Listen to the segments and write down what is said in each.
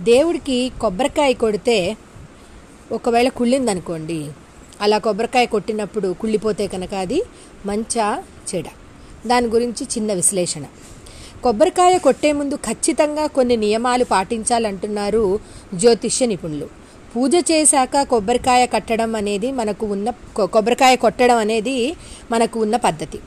దేవుడికి కొబ్బరికాయ కొడితే ఒకవేళ కుళ్ళిందనుకోండి అలా కొబ్బరికాయ కొట్టినప్పుడు కుళ్ళిపోతే కనుక అది మంచా చెడ. దాని గురించి చిన్న విశ్లేషణ. కొబ్బరికాయ కొట్టే ముందు ఖచ్చితంగా కొన్ని నియమాలు పాటించాలంటున్నారు జ్యోతిష్య నిపుణులు. పూజ చేశాక కొబ్బరికాయ కట్టడం అనేది మనకు ఉన్న కొ- కొబ్బరికాయ కొట్టడం అనేది మనకు ఉన్న పద్ధతి.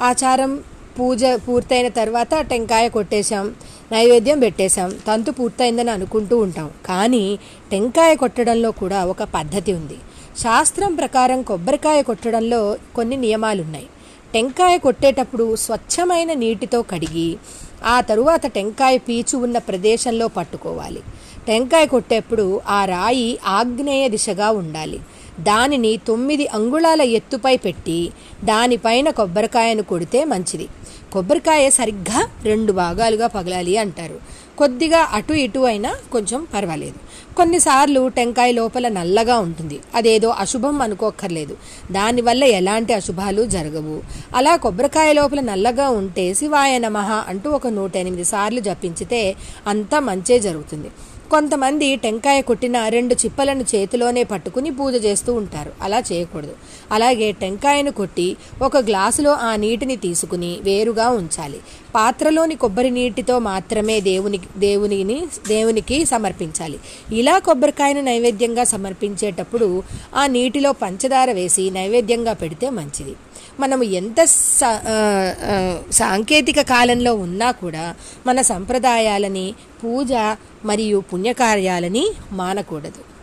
ఆచారం పూజ పూర్తయిన తర్వాత టెంకాయ కొట్టేశాం నైవేద్యం పెట్టేశాం. తంతు పూర్తయిందని అనుకుంటూ ఉంటాం. కానీ టెంకాయ కొట్టడంలో కూడా ఒక పద్ధతి ఉంది. శాస్త్రం ప్రకారం కొబ్బరికాయ కొట్టడంలో కొన్ని నియమాలు ఉన్నాయి టెంకాయ కొట్టేటప్పుడు స్వచ్ఛమైన నీటితో కడిగి ఆ తరువాత టెంకాయ పీచు ఉన్న ప్రదేశంలో పట్టుకోవాలి. టెంకాయ కొట్టేప్పుడు ఆ రాయి ఆగ్నేయ దిశగా ఉండాలి. దానిని తొమ్మిది అంగుళాల ఎత్తుపై పెట్టి దానిపైన కొబ్బరికాయను కొడితే మంచిది. కొబ్బరికాయ సరిగ్గా రెండు భాగాలుగా పగలాలి అంటారు. కొద్దిగా అటు ఇటు అయినా కొంచెం పర్వాలేదు. కొన్నిసార్లు టెంకాయ లోపల నల్లగా ఉంటుంది. అదేదో అశుభం అనుకోక్కర్లేదు. దానివల్ల ఎలాంటి అశుభాలు జరగవు. అలా కొబ్బరికాయ లోపల నల్లగా ఉంటే శివాయ నమ అంటూ ఒక నూట ఎనిమిది సార్లు జపించితే అంతా మంచే జరుగుతుంది. కొంతమంది టెంకాయ కొట్టిన రెండు చిప్పలను చేతిలోనే పట్టుకుని పూజ చేస్తూ ఉంటారు. అలా చేయకూడదు. అలాగే టెంకాయను కొట్టి ఒక గ్లాసులో ఆ నీటిని తీసుకుని వేరుగా ఉంచాలి. పాత్రలోని కొబ్బరి నీటితో మాత్రమే దేవుని దేవునిని దేవునికి సమర్పించాలి. ఇలా కొబ్బరికాయను నైవేద్యంగా సమర్పించేటప్పుడు ఆ నీటిలో పంచదార వేసి నైవేద్యంగా పెడితే మంచిది. మనము ఎంత సా- సాంకేతిక కాలంలో ఉన్నా కూడా మన సంప్రదాయాలని పూజ మరియు పుణ్యకార్యాలని మానకూడదు.